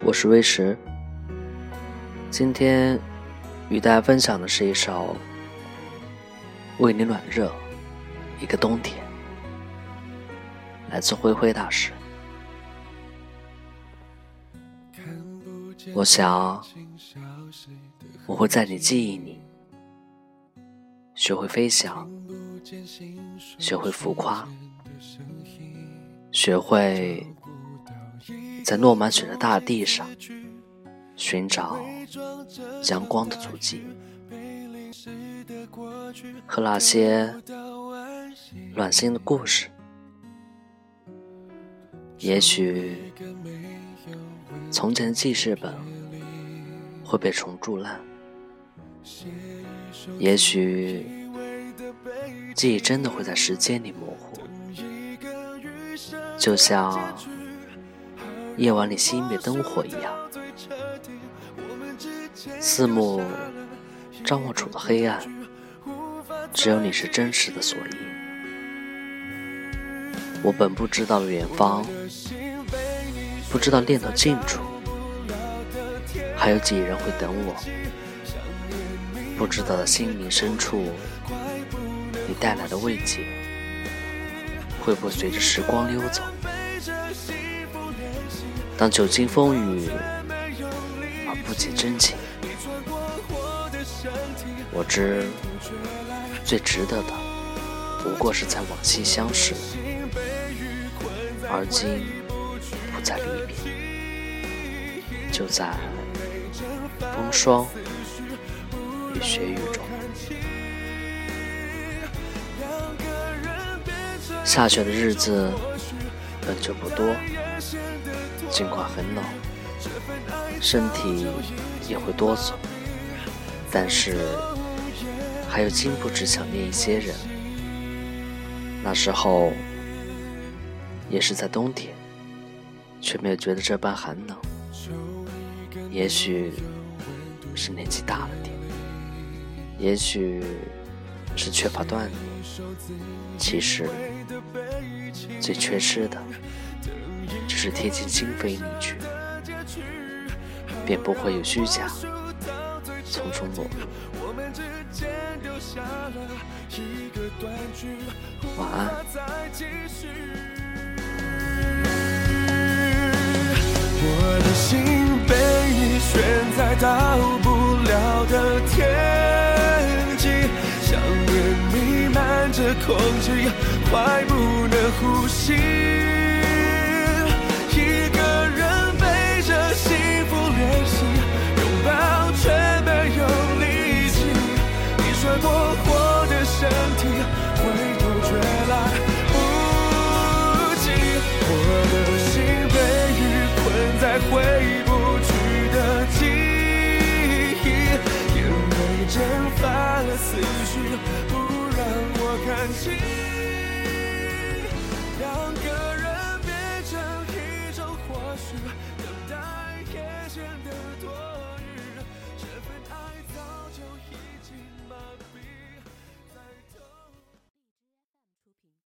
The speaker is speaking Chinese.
我是微石，今天与大家分享的是一首《为你暖热一个冬天》，来自灰灰大师。我想，我会在你记忆里学会飞翔，学会浮夸，学会。在落满雪的大地上寻找阳光的足迹，和那些暖心的故事。也许从前的记事本会被虫蛀烂，也许记忆真的会在时间里模糊，就像。夜晚里熄灭灯火一样，四目张望处的黑暗，只有你是真实的锁印。我本不知道的远方，不知道恋到近处，还有几人会等我？不知道的心灵深处，你带来的慰藉，会不会随着时光溜走？当久经风雨而不解真情，我知最值得的不过是在往昔相识，而今不再离别，就在风霜与雪雨中。下雪的日子本就不多。尽管很冷，身体也会哆嗦，但是还有禁不住想念一些人。那时候也是在冬天，却没有觉得这般寒冷。也许是年纪大了点，也许是缺乏锻炼，其实最缺失的。只是贴近心扉里去，便不会有虚假匆匆落幕。晚安。我的心被你悬在到不了的天际，想念弥漫着空气，快不能呼吸。不让我看清。